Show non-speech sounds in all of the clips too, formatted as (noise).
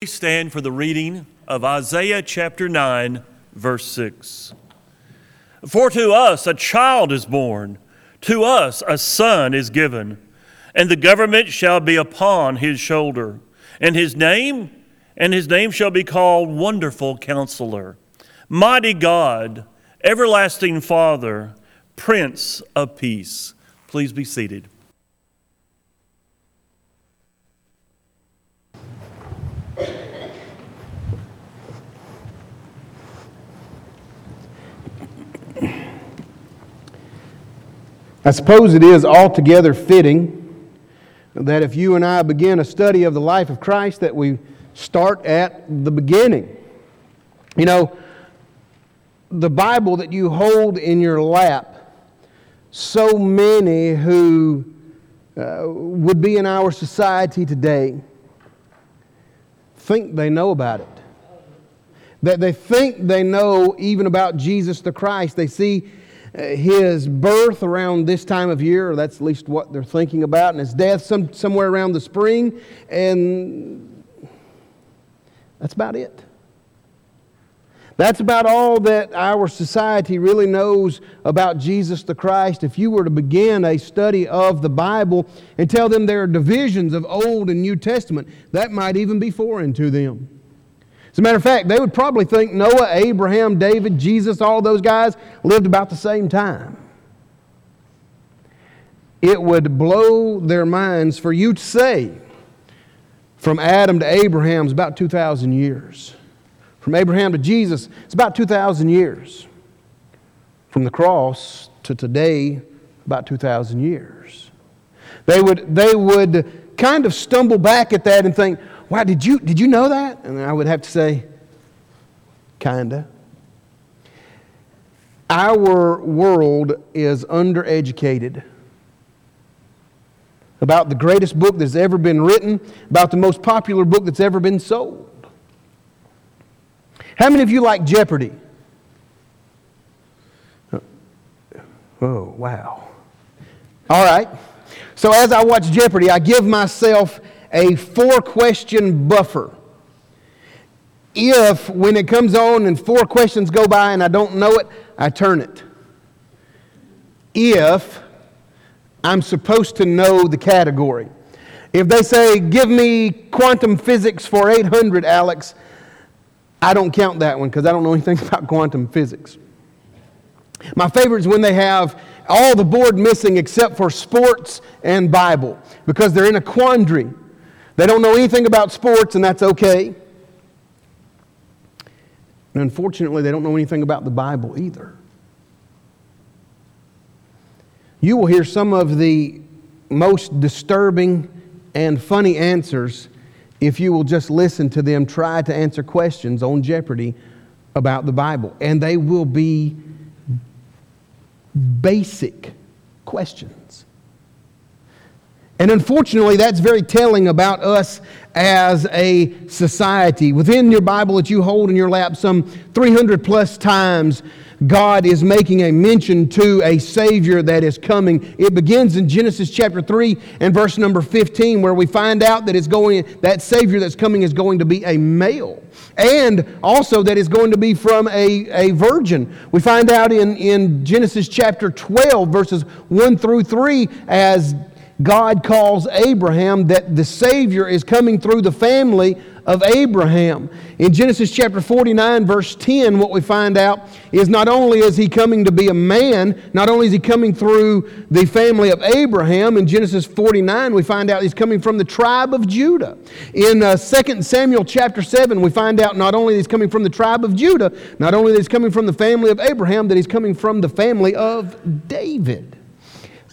Please stand for the reading of Isaiah chapter 9, verse 6. For to us a child is born, to us a son is given, and the government shall be upon his shoulder, and his name, and his name shall be called Wonderful Counselor, Mighty God, Everlasting Father, Prince of Peace. Please be seated. I suppose it is altogether fitting that if you and I begin a study of the life of Christ, that we start at the beginning. You know, the Bible that you hold in your lap, so many who uh, would be in our society today think they know about it. That they think they know even about Jesus the Christ. They see Uh, his birth around this time of year, or that's at least what they're thinking about, and his death some, somewhere around the spring, and that's about it. That's about all that our society really knows about Jesus the Christ. If you were to begin a study of the Bible and tell them there are divisions of Old and New Testament, that might even be foreign to them. As a matter of fact, they would probably think Noah, Abraham, David, Jesus, all those guys lived about the same time. It would blow their minds for you to say from Adam to Abraham is about 2,000 years. From Abraham to Jesus, it's about 2,000 years. From the cross to today, about 2,000 years. They would, they would kind of stumble back at that and think, wow, did you, did you know that? And I would have to say, kinda. Our world is undereducated about the greatest book that's ever been written, about the most popular book that's ever been sold. How many of you like Jeopardy? Oh, wow. All right. So as I watch Jeopardy, I give myself a four question buffer. If, when it comes on and four questions go by and I don't know it, I turn it. If I'm supposed to know the category. If they say, give me quantum physics for 800, Alex, I don't count that one because I don't know anything (laughs) about quantum physics. My favorite is when they have all the board missing except for sports and Bible because they're in a quandary. They don't know anything about sports, and that's okay. And unfortunately, they don't know anything about the Bible either. You will hear some of the most disturbing and funny answers if you will just listen to them try to answer questions on Jeopardy about the Bible. And they will be basic questions. And unfortunately, that's very telling about us as a society. Within your Bible that you hold in your lap, some 300 plus times, God is making a mention to a Savior that is coming. It begins in Genesis chapter 3 and verse number 15, where we find out that it's going, that Savior that's coming is going to be a male. And also that is going to be from a, a virgin. We find out in, in Genesis chapter 12, verses 1 through 3, as God calls Abraham that the Savior is coming through the family of Abraham. In Genesis chapter 49, verse 10, what we find out is not only is he coming to be a man, not only is he coming through the family of Abraham, in Genesis 49, we find out he's coming from the tribe of Judah. In uh, 2 Samuel chapter 7, we find out not only that he's coming from the tribe of Judah, not only that he's coming from the family of Abraham, that he's coming from the family of David.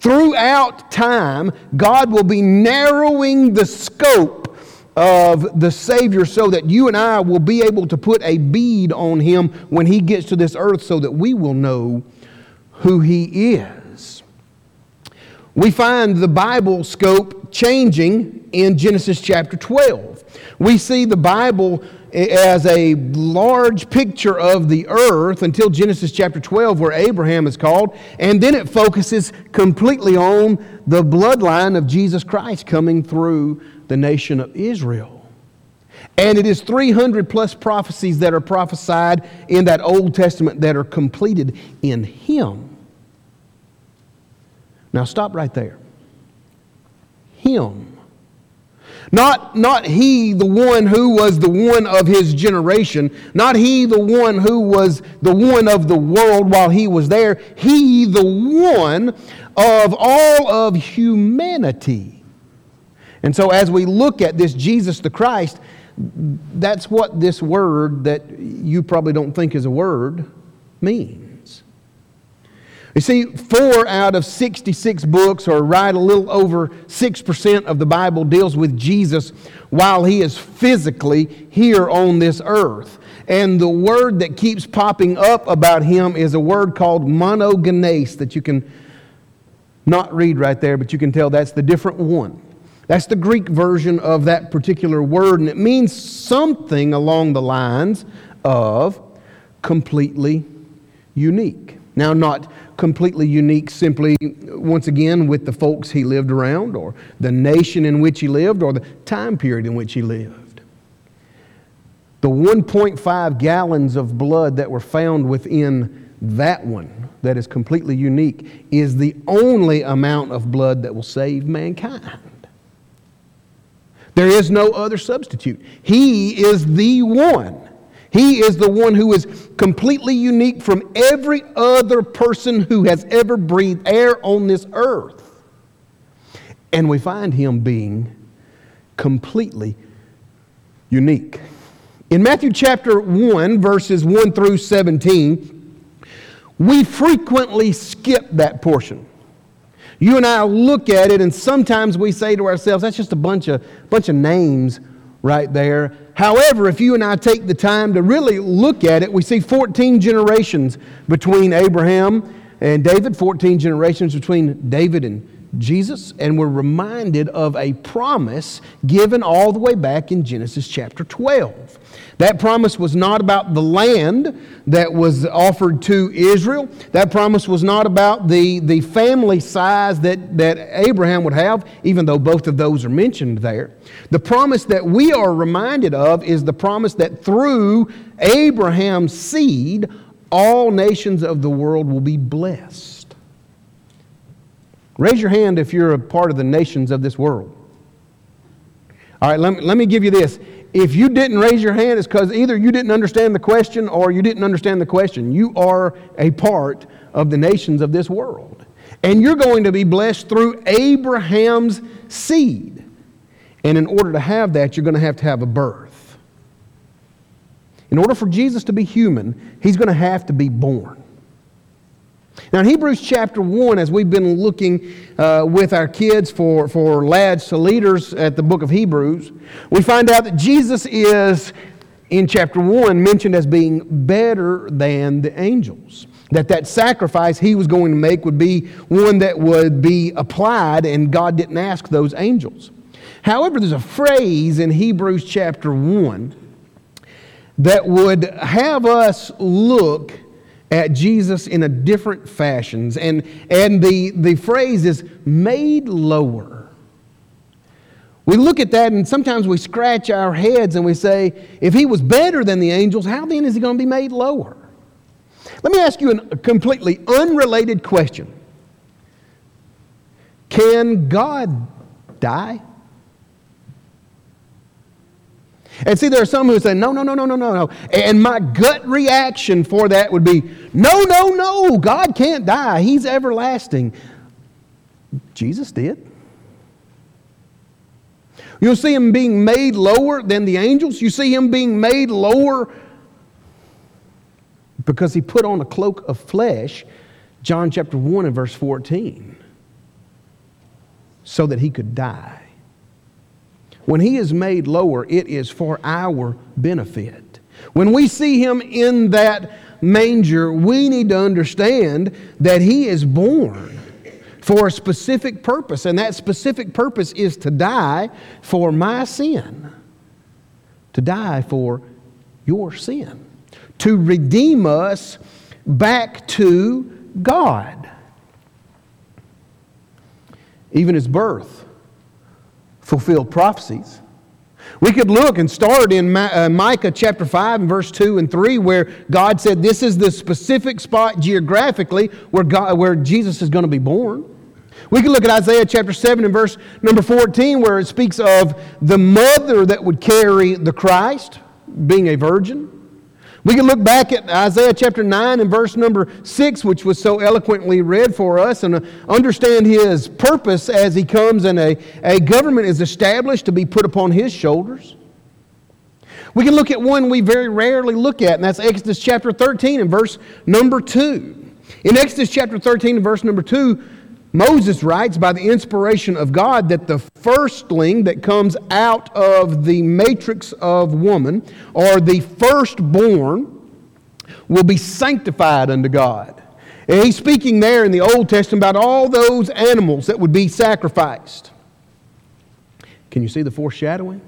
Throughout time, God will be narrowing the scope of the Savior so that you and I will be able to put a bead on him when he gets to this earth so that we will know who he is. We find the Bible scope changing in Genesis chapter 12. We see the Bible as a large picture of the earth until Genesis chapter 12, where Abraham is called, and then it focuses completely on the bloodline of Jesus Christ coming through the nation of Israel. And it is 300 plus prophecies that are prophesied in that Old Testament that are completed in Him. Now, stop right there. Him. Not, not he, the one who was the one of his generation. Not he, the one who was the one of the world while he was there. He, the one of all of humanity. And so, as we look at this Jesus the Christ, that's what this word that you probably don't think is a word means. You see, four out of 66 books, or right a little over 6% of the Bible, deals with Jesus while he is physically here on this earth. And the word that keeps popping up about him is a word called monogenes that you can not read right there, but you can tell that's the different one. That's the Greek version of that particular word, and it means something along the lines of completely unique. Now, not completely unique simply, once again, with the folks he lived around, or the nation in which he lived, or the time period in which he lived. The 1.5 gallons of blood that were found within that one, that is completely unique, is the only amount of blood that will save mankind. There is no other substitute. He is the one. He is the one who is completely unique from every other person who has ever breathed air on this earth. And we find him being completely unique. In Matthew chapter 1, verses 1 through 17, we frequently skip that portion. You and I look at it, and sometimes we say to ourselves, that's just a bunch of, bunch of names right there. However, if you and I take the time to really look at it, we see 14 generations between Abraham and David, 14 generations between David and Jesus, and we're reminded of a promise given all the way back in Genesis chapter 12. That promise was not about the land that was offered to Israel. That promise was not about the, the family size that, that Abraham would have, even though both of those are mentioned there. The promise that we are reminded of is the promise that through Abraham's seed, all nations of the world will be blessed. Raise your hand if you're a part of the nations of this world. All right, let me, let me give you this if you didn't raise your hand, it's because either you didn't understand the question or you didn't understand the question. You are a part of the nations of this world. And you're going to be blessed through Abraham's seed. And in order to have that, you're going to have to have a birth. In order for Jesus to be human, he's going to have to be born. Now, in Hebrews chapter 1, as we've been looking uh, with our kids for, for lads to leaders at the book of Hebrews, we find out that Jesus is, in chapter 1, mentioned as being better than the angels. That that sacrifice he was going to make would be one that would be applied, and God didn't ask those angels. However, there's a phrase in Hebrews chapter 1 that would have us look at Jesus in a different fashions. And, and the, the phrase is made lower. We look at that and sometimes we scratch our heads and we say, if he was better than the angels, how then is he going to be made lower? Let me ask you a completely unrelated question Can God die? And see, there are some who say, no, no, no, no, no, no, no. And my gut reaction for that would be, no, no, no, God can't die. He's everlasting. Jesus did. You'll see him being made lower than the angels. You see him being made lower because he put on a cloak of flesh, John chapter 1 and verse 14, so that he could die. When he is made lower, it is for our benefit. When we see him in that manger, we need to understand that he is born for a specific purpose, and that specific purpose is to die for my sin, to die for your sin, to redeem us back to God. Even his birth fulfilled prophecies. We could look and start in uh, Micah chapter 5 and verse 2 and 3, where God said this is the specific spot geographically where, God, where Jesus is going to be born. We can look at Isaiah chapter 7 and verse number 14, where it speaks of the mother that would carry the Christ, being a virgin. We can look back at Isaiah chapter 9 and verse number 6, which was so eloquently read for us, and uh, understand his purpose as he comes and a, a government is established to be put upon his shoulders. We can look at one we very rarely look at, and that's Exodus chapter 13 and verse number 2. In Exodus chapter 13 and verse number 2, Moses writes by the inspiration of God that the firstling that comes out of the matrix of woman, or the firstborn, will be sanctified unto God. And he's speaking there in the Old Testament about all those animals that would be sacrificed. Can you see the foreshadowing?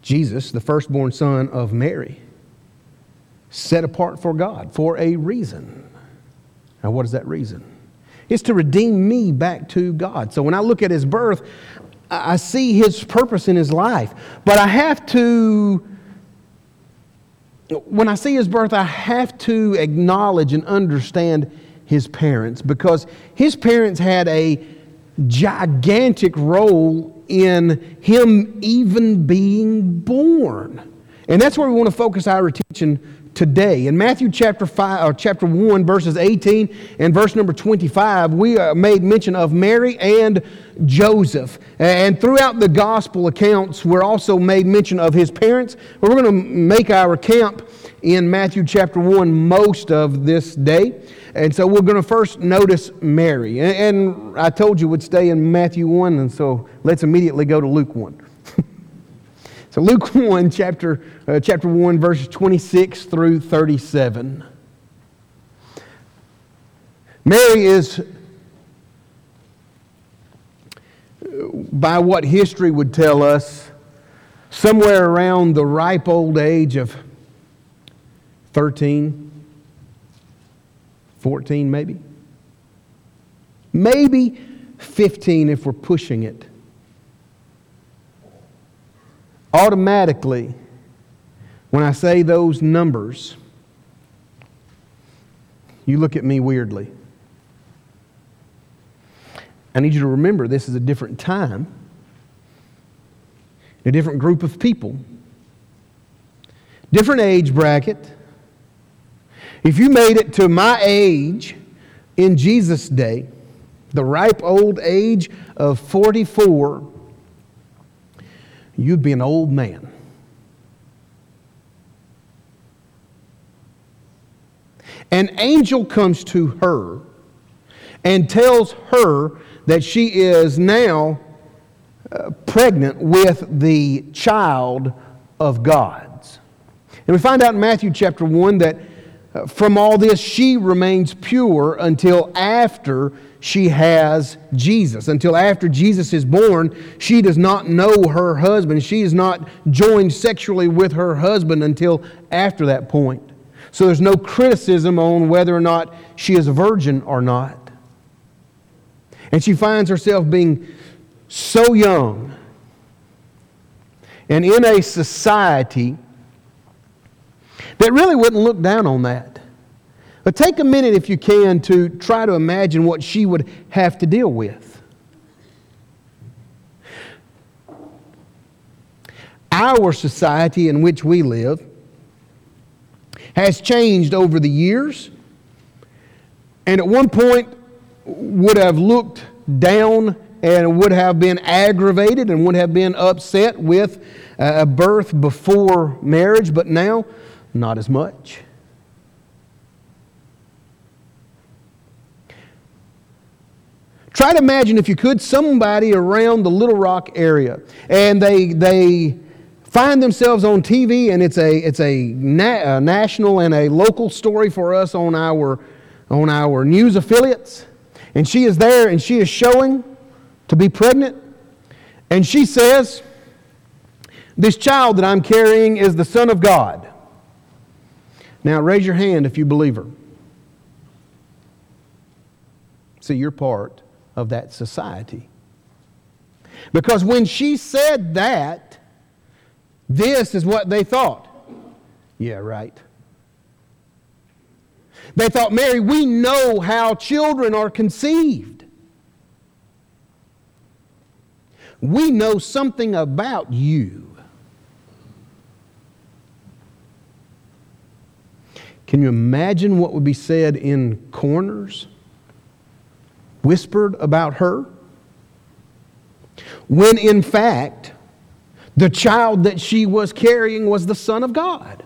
Jesus, the firstborn son of Mary, set apart for God for a reason. Now, what is that reason? It's to redeem me back to God. So when I look at his birth, I see his purpose in his life. But I have to, when I see his birth, I have to acknowledge and understand his parents because his parents had a gigantic role in him even being born. And that's where we want to focus our attention today. In Matthew chapter 5 or chapter 1 verses 18 and verse number 25, we uh, made mention of Mary and Joseph. And throughout the gospel accounts, we're also made mention of his parents. We're going to make our camp in Matthew chapter 1 most of this day. And so we're going to first notice Mary. And I told you we'd stay in Matthew 1, and so let's immediately go to Luke 1. So Luke (laughs) 1, chapter, uh, chapter 1, verses 26 through 37. Mary is, by what history would tell us, somewhere around the ripe old age of 13, 14 maybe. Maybe 15 if we're pushing it automatically, when I say those numbers, you look at me weirdly. I need you to remember this is a different time, a different group of people, different age bracket. If you made it to my age in Jesus' day, the ripe old age of 44, you'd be an old man. An angel comes to her and tells her that she is now uh, pregnant with the child of God's. And we find out in Matthew chapter 1 that uh, from all this she remains pure until after she has Jesus. Until after Jesus is born, she does not know her husband. She is not joined sexually with her husband until after that point. So there's no criticism on whether or not she is a virgin or not. And she finds herself being so young and in a society that really wouldn't look down on that. But take a minute, if you can, to try to imagine what she would have to deal with. Our society in which we live has changed over the years, and at one point would have looked down and would have been aggravated and would have been upset with uh, a birth before marriage, but now not as much. Try to imagine, if you could, somebody around the Little Rock area, and they, they find themselves on TV, and it's a, it's a, na- a national and a local story for us on our, on our news affiliates. And she is there, and she is showing to be pregnant. And she says, This child that I'm carrying is the Son of God. Now, raise your hand if you believe her. See, you're part of that society. Because when she said that, this is what they thought. Yeah, right. They thought, Mary, we know how children are conceived. We know something about you. Can you imagine what would be said in corners, whispered about her? When in fact, the child that she was carrying was the Son of God.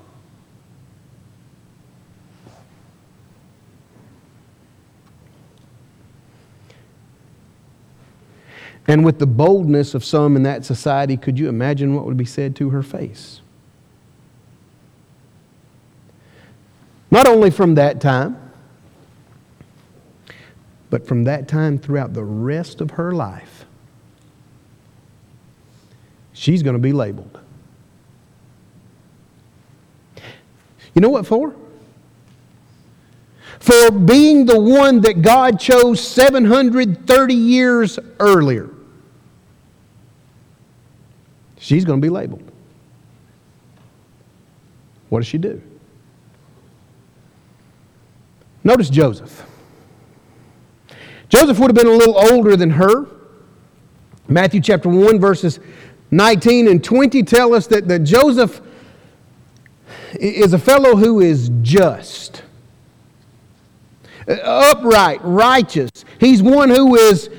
And with the boldness of some in that society, could you imagine what would be said to her face? Not only from that time, but from that time throughout the rest of her life, she's going to be labeled. You know what for? For being the one that God chose 730 years earlier. She's going to be labeled. What does she do? Notice Joseph. Joseph would have been a little older than her. Matthew chapter 1, verses 19 and 20 tell us that, that Joseph is a fellow who is just, uh, upright, righteous. He's one who is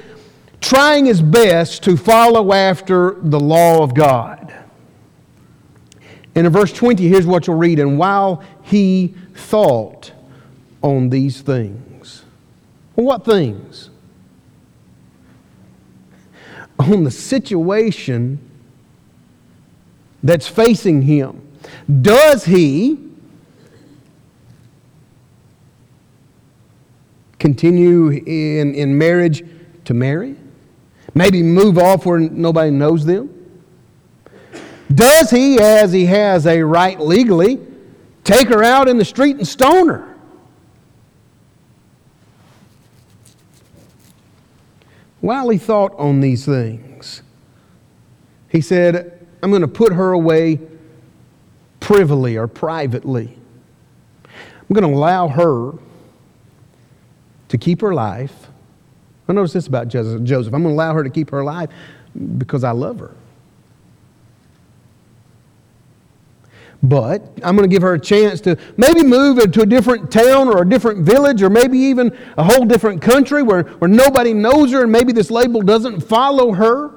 trying his best to follow after the law of God. And in verse 20, here's what you'll read. And while he thought on these things, what things? On the situation that's facing him. Does he continue in, in marriage to Mary? Maybe move off where nobody knows them? Does he, as he has a right legally, take her out in the street and stone her? While he thought on these things, he said, I'm going to put her away privily or privately. I'm going to allow her to keep her life. I notice this about Joseph. I'm going to allow her to keep her life because I love her. But I'm going to give her a chance to maybe move to a different town or a different village or maybe even a whole different country where, where nobody knows her and maybe this label doesn't follow her.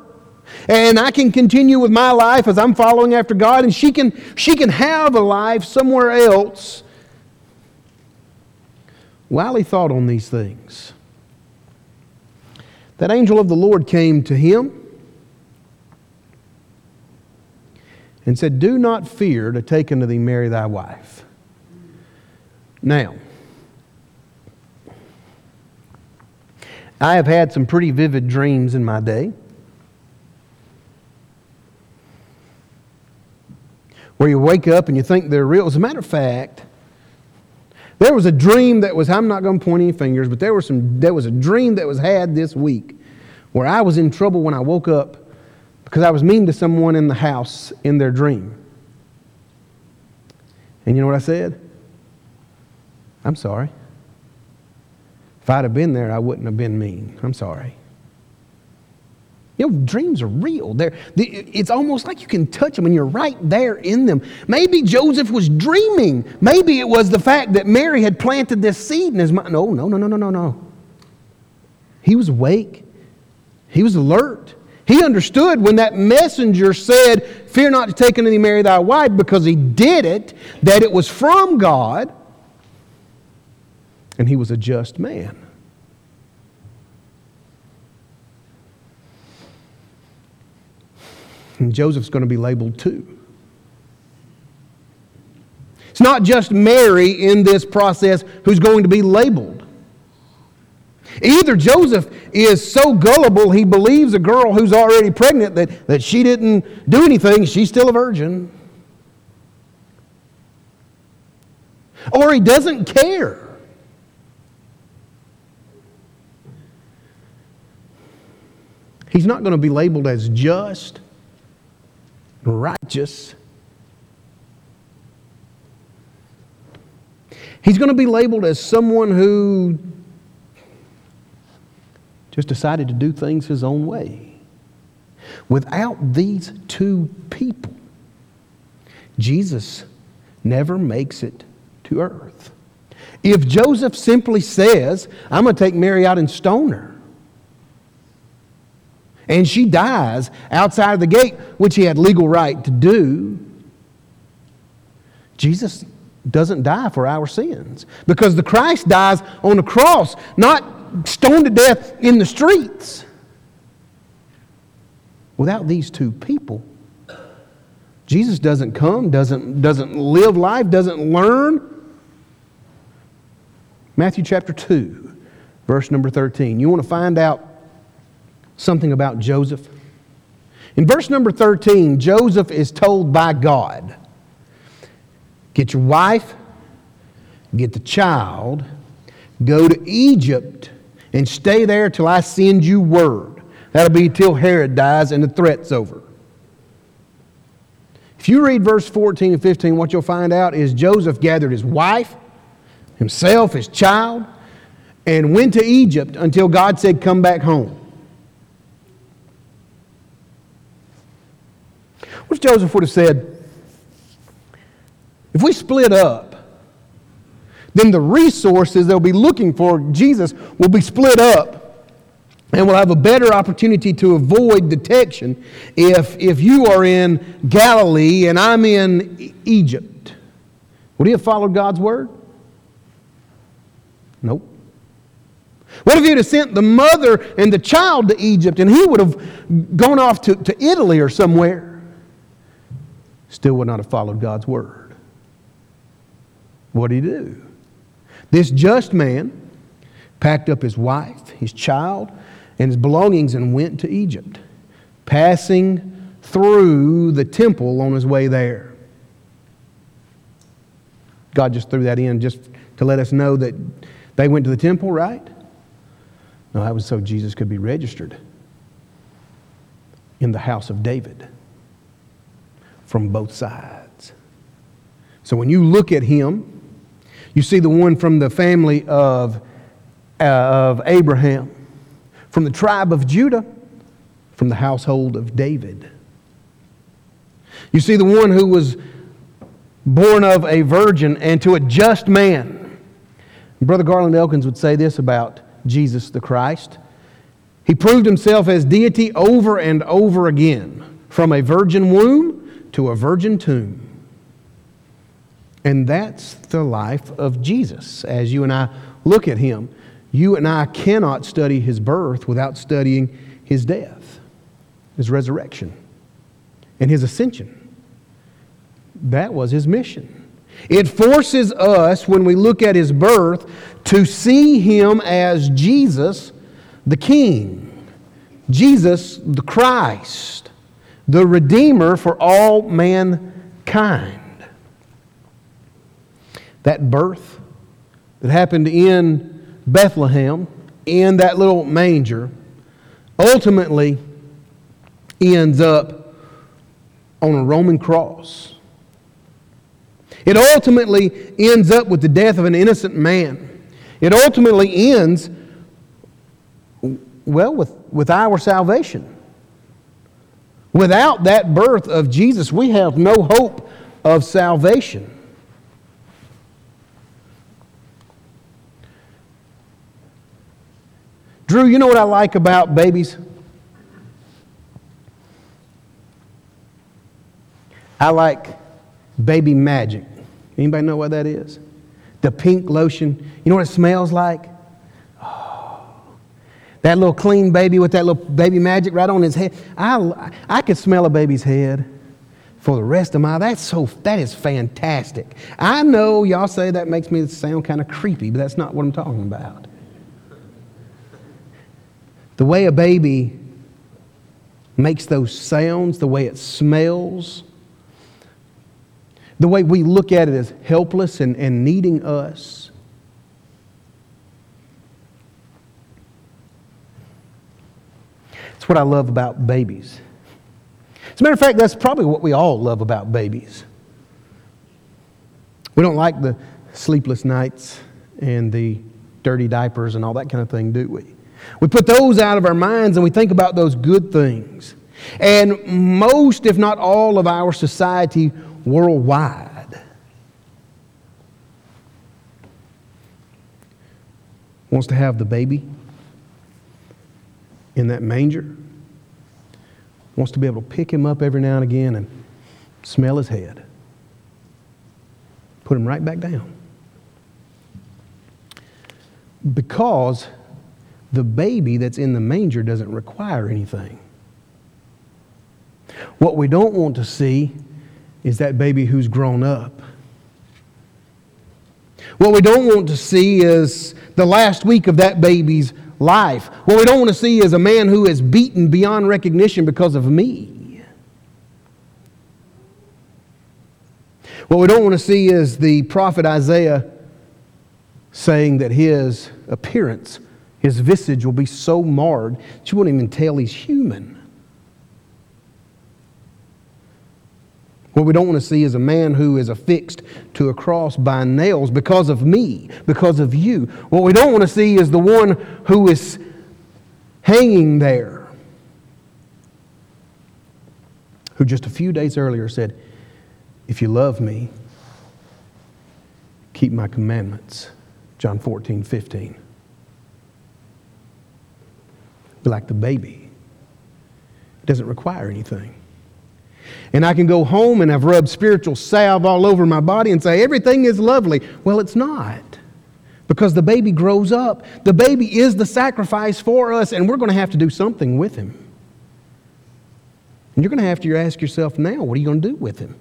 And I can continue with my life as I'm following after God, and she can, she can have a life somewhere else. While he thought on these things, that angel of the Lord came to him and said, Do not fear to take unto thee Mary thy wife. Now, I have had some pretty vivid dreams in my day. Where you wake up and you think they're real. As a matter of fact, there was a dream that was, I'm not going to point any fingers, but there was, some, there was a dream that was had this week where I was in trouble when I woke up because I was mean to someone in the house in their dream. And you know what I said? I'm sorry. If I'd have been there, I wouldn't have been mean. I'm sorry. You know, dreams are real. They're, it's almost like you can touch them and you're right there in them. Maybe Joseph was dreaming. Maybe it was the fact that Mary had planted this seed in his mind. No, no, no, no, no, no, no. He was awake, he was alert. He understood when that messenger said, Fear not to take unto thee Mary thy wife, because he did it, that it was from God, and he was a just man. And Joseph's going to be labeled too. It's not just Mary in this process who's going to be labeled. Either Joseph is so gullible he believes a girl who's already pregnant that, that she didn't do anything, she's still a virgin. Or he doesn't care. He's not going to be labeled as just, righteous. He's going to be labeled as someone who just decided to do things his own way. Without these two people, Jesus never makes it to earth. If Joseph simply says, I'm going to take Mary out and stone her, and she dies outside of the gate, which he had legal right to do, Jesus doesn't die for our sins because the Christ dies on the cross, not stoned to death in the streets. Without these two people, Jesus doesn't come, doesn't, doesn't live life, doesn't learn. Matthew chapter 2, verse number 13. You want to find out something about Joseph? In verse number 13, Joseph is told by God get your wife, get the child, go to Egypt, and stay there till I send you word. That'll be till Herod dies and the threat's over. If you read verse 14 and 15, what you'll find out is Joseph gathered his wife, himself, his child, and went to Egypt until God said, Come back home. What if Joseph would have said, if we split up, then the resources they'll be looking for Jesus will be split up and we'll have a better opportunity to avoid detection if, if you are in Galilee and I'm in Egypt. Would he have followed God's word? Nope. What if he'd have sent the mother and the child to Egypt and he would have gone off to, to Italy or somewhere? Still would not have followed God's word. What'd he do? This just man packed up his wife, his child, and his belongings and went to Egypt, passing through the temple on his way there. God just threw that in just to let us know that they went to the temple, right? No, that was so Jesus could be registered in the house of David from both sides. So when you look at him, you see the one from the family of, uh, of Abraham from the tribe of Judah, from the household of David. You see, the one who was born of a virgin and to a just man. Brother Garland Elkins would say this about Jesus the Christ. He proved himself as deity over and over again, from a virgin womb to a virgin tomb. And that's the life of Jesus as you and I look at him. You and I cannot study his birth without studying his death, his resurrection, and his ascension. That was his mission. It forces us, when we look at his birth, to see him as Jesus the King, Jesus the Christ, the Redeemer for all mankind. That birth that happened in Bethlehem in that little manger ultimately ends up on a Roman cross. It ultimately ends up with the death of an innocent man. It ultimately ends, well, with, with our salvation. Without that birth of Jesus, we have no hope of salvation. Drew, you know what I like about babies? I like baby magic. Anybody know what that is? The pink lotion. You know what it smells like? Oh, that little clean baby with that little baby magic right on his head. I, I could smell a baby's head for the rest of my that's so that is fantastic. I know y'all say that makes me sound kind of creepy, but that's not what I'm talking about. The way a baby makes those sounds, the way it smells, the way we look at it as helpless and, and needing us. It's what I love about babies. As a matter of fact, that's probably what we all love about babies. We don't like the sleepless nights and the dirty diapers and all that kind of thing, do we? We put those out of our minds and we think about those good things. And most, if not all, of our society worldwide wants to have the baby in that manger, wants to be able to pick him up every now and again and smell his head, put him right back down. Because the baby that's in the manger doesn't require anything. What we don't want to see is that baby who's grown up. What we don't want to see is the last week of that baby's life. What we don't want to see is a man who is beaten beyond recognition because of me. What we don't want to see is the prophet Isaiah saying that his appearance, his visage will be so marred that you wouldn't even tell he's human. What we don't want to see is a man who is affixed to a cross by nails because of me, because of you. What we don't want to see is the one who is hanging there, who just a few days earlier said, If you love me, keep my commandments. John 14, 15. Be like the baby. It doesn't require anything. And I can go home and I've rubbed spiritual salve all over my body and say, everything is lovely. Well, it's not. Because the baby grows up. The baby is the sacrifice for us, and we're going to have to do something with him. And you're going to have to ask yourself now, what are you going to do with him?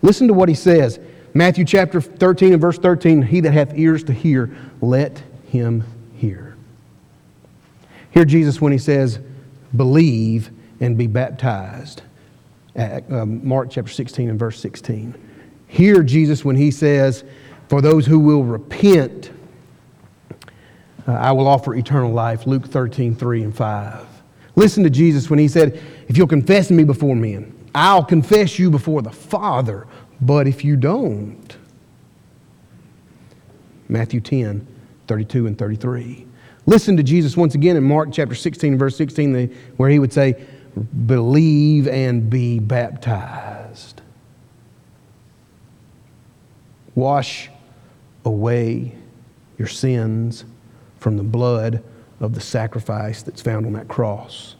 Listen to what he says. Matthew chapter 13 and verse 13 He that hath ears to hear, let him. Hear Jesus when he says, Believe and be baptized. At, um, Mark chapter 16 and verse 16. Hear Jesus when he says, For those who will repent, uh, I will offer eternal life. Luke 13, 3 and 5. Listen to Jesus when he said, If you'll confess me before men, I'll confess you before the Father. But if you don't, Matthew 10, 32 and 33. Listen to Jesus once again in Mark chapter 16, verse 16, where he would say, believe and be baptized. Wash away your sins from the blood of the sacrifice that's found on that cross.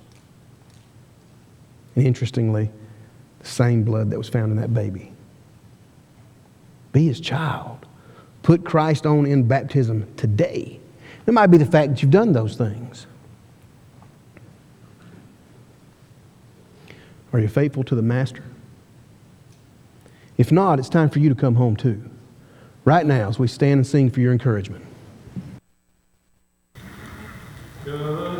And interestingly, the same blood that was found in that baby. Be his child. Put Christ on in baptism today. It might be the fact that you've done those things. Are you faithful to the Master? If not, it's time for you to come home too. Right now, as we stand and sing for your encouragement. Good.